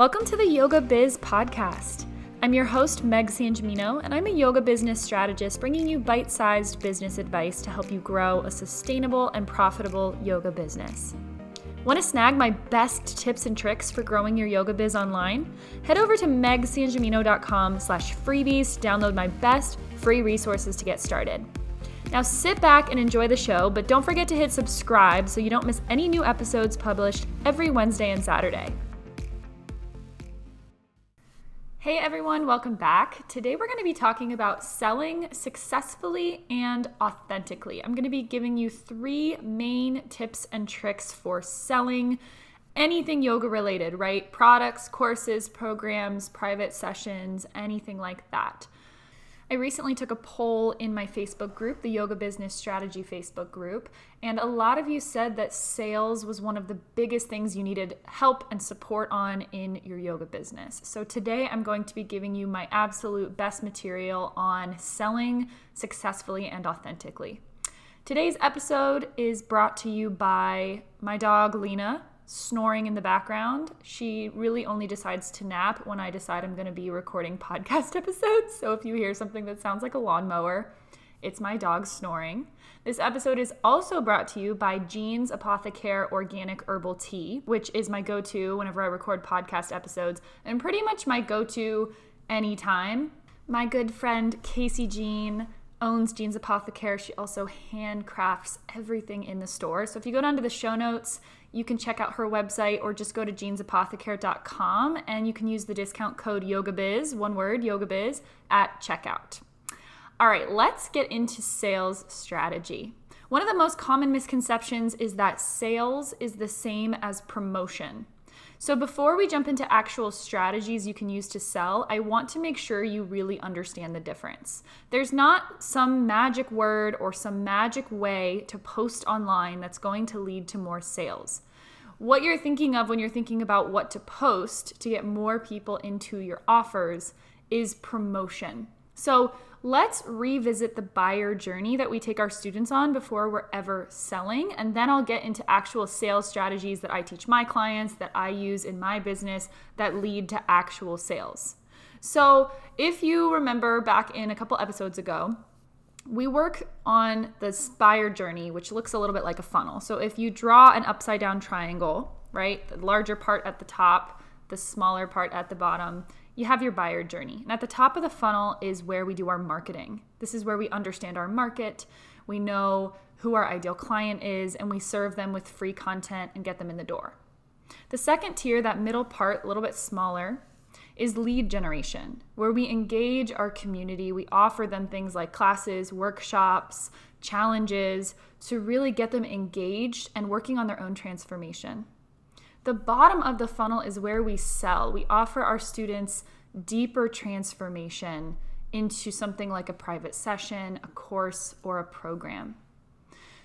Welcome to the Yoga Biz Podcast. I'm your host, Meg Sangimino, and I'm a yoga business strategist bringing you bite sized business advice to help you grow a sustainable and profitable yoga business. Want to snag my best tips and tricks for growing your yoga biz online? Head over to megsangimino.com slash freebies to download my best free resources to get started. Now sit back and enjoy the show, but don't forget to hit subscribe so you don't miss any new episodes published every Wednesday and Saturday. Hey everyone, welcome back. Today we're going to be talking about selling successfully and authentically. I'm going to be giving you three main tips and tricks for selling anything yoga related, right? Products, courses, programs, private sessions, anything like that. I recently took a poll in my Facebook group, the Yoga Business Strategy Facebook group, and a lot of you said that sales was one of the biggest things you needed help and support on in your yoga business. So today I'm going to be giving you my absolute best material on selling successfully and authentically. Today's episode is brought to you by my dog Lena snoring in the background. She really only decides to nap when I decide I'm going to be recording podcast episodes. So if you hear something that sounds like a lawnmower, it's my dog snoring. This episode is also brought to you by Jean's Apothecare Organic Herbal Tea, which is my go to whenever I record podcast episodes and pretty much my go to anytime. My good friend Casey Jean owns Jean's Apothecare. She also handcrafts everything in the store. So if you go down to the show notes, you can check out her website or just go to jeansapothecare.com and you can use the discount code YogaBiz, one word, YogaBiz, at checkout. All right, let's get into sales strategy. One of the most common misconceptions is that sales is the same as promotion. So, before we jump into actual strategies you can use to sell, I want to make sure you really understand the difference. There's not some magic word or some magic way to post online that's going to lead to more sales. What you're thinking of when you're thinking about what to post to get more people into your offers is promotion. So, let's revisit the buyer journey that we take our students on before we're ever selling. And then I'll get into actual sales strategies that I teach my clients, that I use in my business that lead to actual sales. So, if you remember back in a couple episodes ago, we work on the buyer journey, which looks a little bit like a funnel. So, if you draw an upside down triangle, right, the larger part at the top, the smaller part at the bottom, you have your buyer journey. And at the top of the funnel is where we do our marketing. This is where we understand our market, we know who our ideal client is, and we serve them with free content and get them in the door. The second tier, that middle part, a little bit smaller, is lead generation, where we engage our community. We offer them things like classes, workshops, challenges to really get them engaged and working on their own transformation. The bottom of the funnel is where we sell. We offer our students deeper transformation into something like a private session, a course, or a program.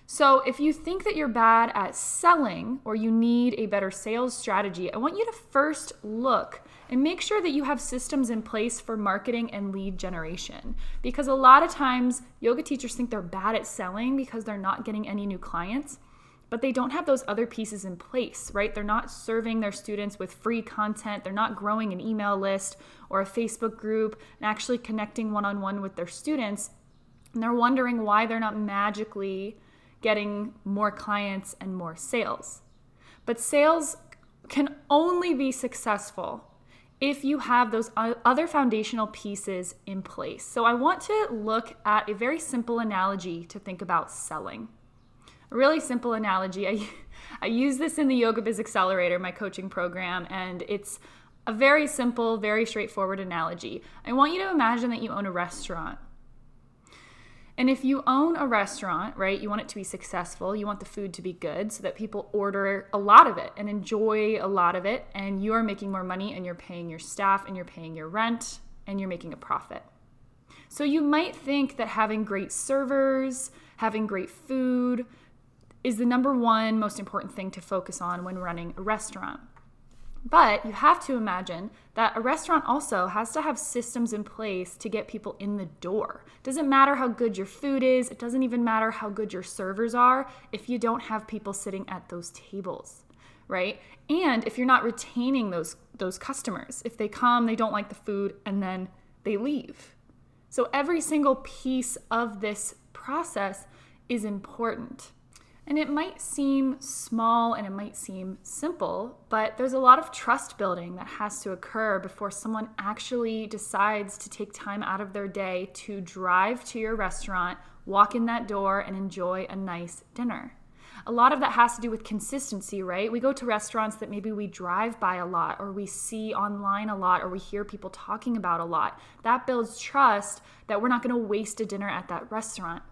So, if you think that you're bad at selling or you need a better sales strategy, I want you to first look and make sure that you have systems in place for marketing and lead generation. Because a lot of times, yoga teachers think they're bad at selling because they're not getting any new clients but they don't have those other pieces in place, right? They're not serving their students with free content. They're not growing an email list or a Facebook group and actually connecting one on one with their students. And they're wondering why they're not magically getting more clients and more sales. But sales can only be successful if you have those other foundational pieces in place. So I want to look at a very simple analogy to think about selling. A really simple analogy. I, I use this in the Yoga Biz Accelerator, my coaching program, and it's a very simple, very straightforward analogy. I want you to imagine that you own a restaurant. And if you own a restaurant, right, you want it to be successful, you want the food to be good so that people order a lot of it and enjoy a lot of it, and you are making more money and you're paying your staff and you're paying your rent and you're making a profit. So you might think that having great servers, having great food, is the number one most important thing to focus on when running a restaurant. But you have to imagine that a restaurant also has to have systems in place to get people in the door. It doesn't matter how good your food is, it doesn't even matter how good your servers are if you don't have people sitting at those tables. right? And if you're not retaining those those customers, if they come, they don't like the food and then they leave. So every single piece of this process is important. And it might seem small and it might seem simple, but there's a lot of trust building that has to occur before someone actually decides to take time out of their day to drive to your restaurant, walk in that door, and enjoy a nice dinner. A lot of that has to do with consistency, right? We go to restaurants that maybe we drive by a lot, or we see online a lot, or we hear people talking about a lot. That builds trust that we're not gonna waste a dinner at that restaurant.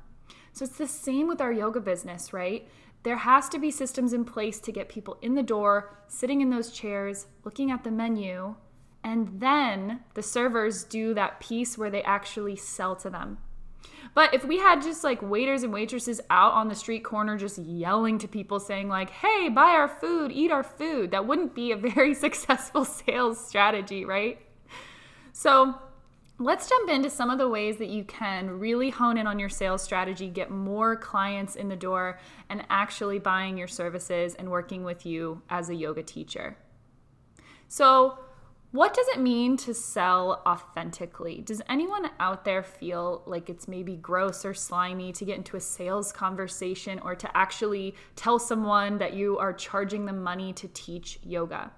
So it's the same with our yoga business, right? There has to be systems in place to get people in the door, sitting in those chairs, looking at the menu, and then the servers do that piece where they actually sell to them. But if we had just like waiters and waitresses out on the street corner just yelling to people saying like, "Hey, buy our food, eat our food," that wouldn't be a very successful sales strategy, right? So, Let's jump into some of the ways that you can really hone in on your sales strategy, get more clients in the door, and actually buying your services and working with you as a yoga teacher. So, what does it mean to sell authentically? Does anyone out there feel like it's maybe gross or slimy to get into a sales conversation or to actually tell someone that you are charging them money to teach yoga?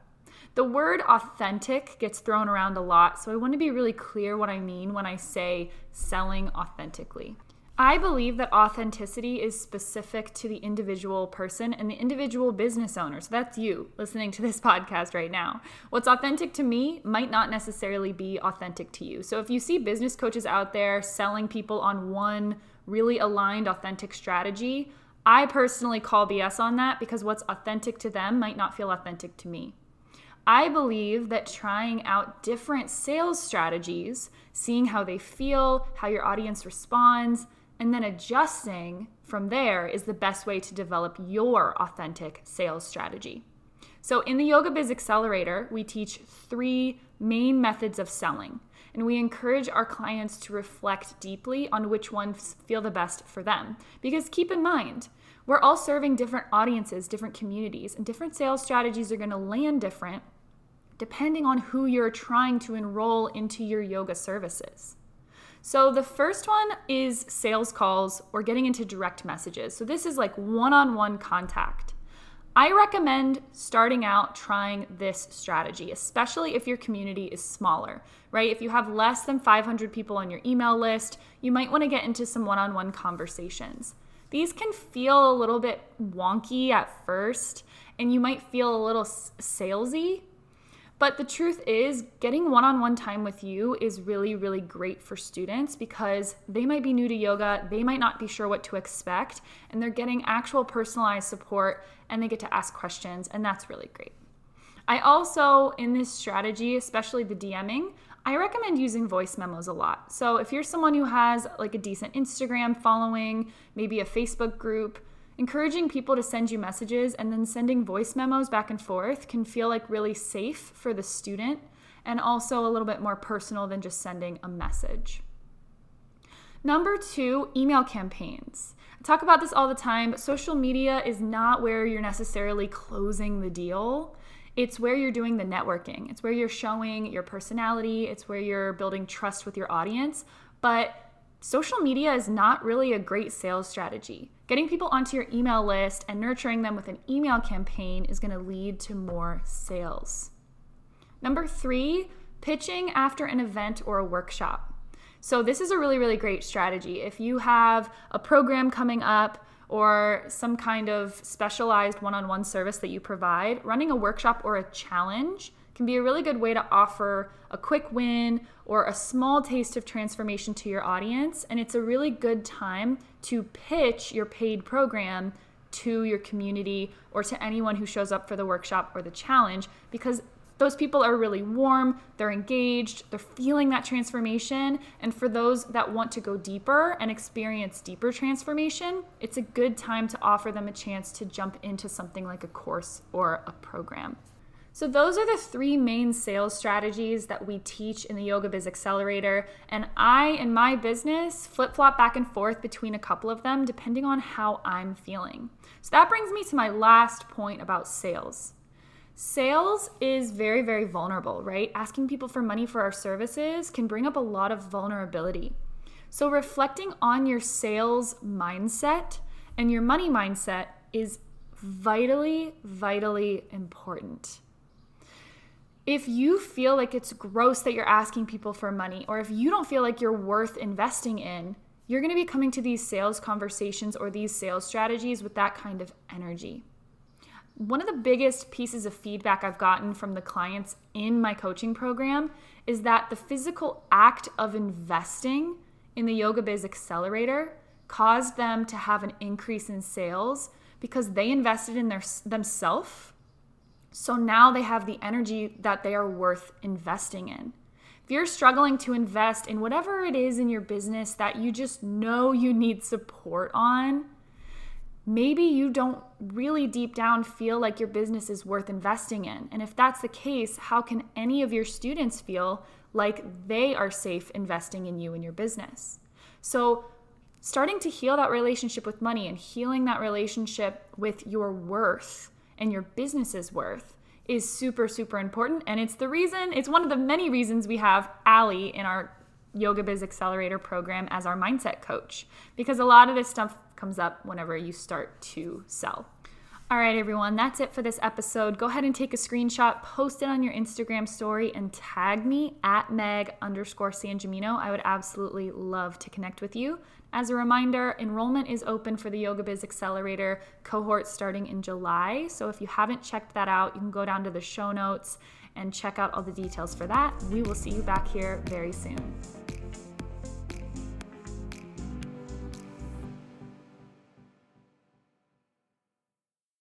The word authentic gets thrown around a lot, so I want to be really clear what I mean when I say selling authentically. I believe that authenticity is specific to the individual person and the individual business owner. So that's you listening to this podcast right now. What's authentic to me might not necessarily be authentic to you. So if you see business coaches out there selling people on one really aligned, authentic strategy, I personally call BS on that because what's authentic to them might not feel authentic to me. I believe that trying out different sales strategies, seeing how they feel, how your audience responds, and then adjusting from there is the best way to develop your authentic sales strategy. So, in the Yoga Biz Accelerator, we teach three main methods of selling, and we encourage our clients to reflect deeply on which ones feel the best for them. Because keep in mind, we're all serving different audiences, different communities, and different sales strategies are gonna land different depending on who you're trying to enroll into your yoga services. So, the first one is sales calls or getting into direct messages. So, this is like one on one contact. I recommend starting out trying this strategy, especially if your community is smaller, right? If you have less than 500 people on your email list, you might want to get into some one on one conversations. These can feel a little bit wonky at first, and you might feel a little salesy, but the truth is, getting one on one time with you is really, really great for students because they might be new to yoga, they might not be sure what to expect, and they're getting actual personalized support and they get to ask questions, and that's really great. I also, in this strategy, especially the DMing, I recommend using voice memos a lot. So if you're someone who has like a decent Instagram following, maybe a Facebook group, Encouraging people to send you messages and then sending voice memos back and forth can feel like really safe for the student and also a little bit more personal than just sending a message. Number two, email campaigns. I talk about this all the time, but social media is not where you're necessarily closing the deal. It's where you're doing the networking. It's where you're showing your personality. It's where you're building trust with your audience. But social media is not really a great sales strategy. Getting people onto your email list and nurturing them with an email campaign is going to lead to more sales. Number three, pitching after an event or a workshop. So, this is a really, really great strategy. If you have a program coming up or some kind of specialized one on one service that you provide, running a workshop or a challenge can be a really good way to offer a quick win or a small taste of transformation to your audience. And it's a really good time to pitch your paid program to your community or to anyone who shows up for the workshop or the challenge because those people are really warm, they're engaged, they're feeling that transformation. And for those that want to go deeper and experience deeper transformation, it's a good time to offer them a chance to jump into something like a course or a program. So, those are the three main sales strategies that we teach in the Yoga Biz Accelerator. And I, in my business, flip flop back and forth between a couple of them depending on how I'm feeling. So, that brings me to my last point about sales. Sales is very, very vulnerable, right? Asking people for money for our services can bring up a lot of vulnerability. So, reflecting on your sales mindset and your money mindset is vitally, vitally important. If you feel like it's gross that you're asking people for money, or if you don't feel like you're worth investing in, you're gonna be coming to these sales conversations or these sales strategies with that kind of energy one of the biggest pieces of feedback I've gotten from the clients in my coaching program is that the physical act of investing in the Yoga Biz Accelerator caused them to have an increase in sales because they invested in their themselves. So now they have the energy that they are worth investing in. If you're struggling to invest in whatever it is in your business that you just know you need support on, maybe you don't really deep down feel like your business is worth investing in. And if that's the case, how can any of your students feel like they are safe investing in you and your business? So, starting to heal that relationship with money and healing that relationship with your worth and your business's worth is super, super important. And it's the reason, it's one of the many reasons we have Allie in our Yoga Biz Accelerator program as our mindset coach because a lot of this stuff comes up whenever you start to sell. All right, everyone, that's it for this episode. Go ahead and take a screenshot, post it on your Instagram story, and tag me at Meg underscore Sangimino. I would absolutely love to connect with you. As a reminder, enrollment is open for the Yoga Biz Accelerator cohort starting in July. So if you haven't checked that out, you can go down to the show notes and check out all the details for that. We will see you back here very soon.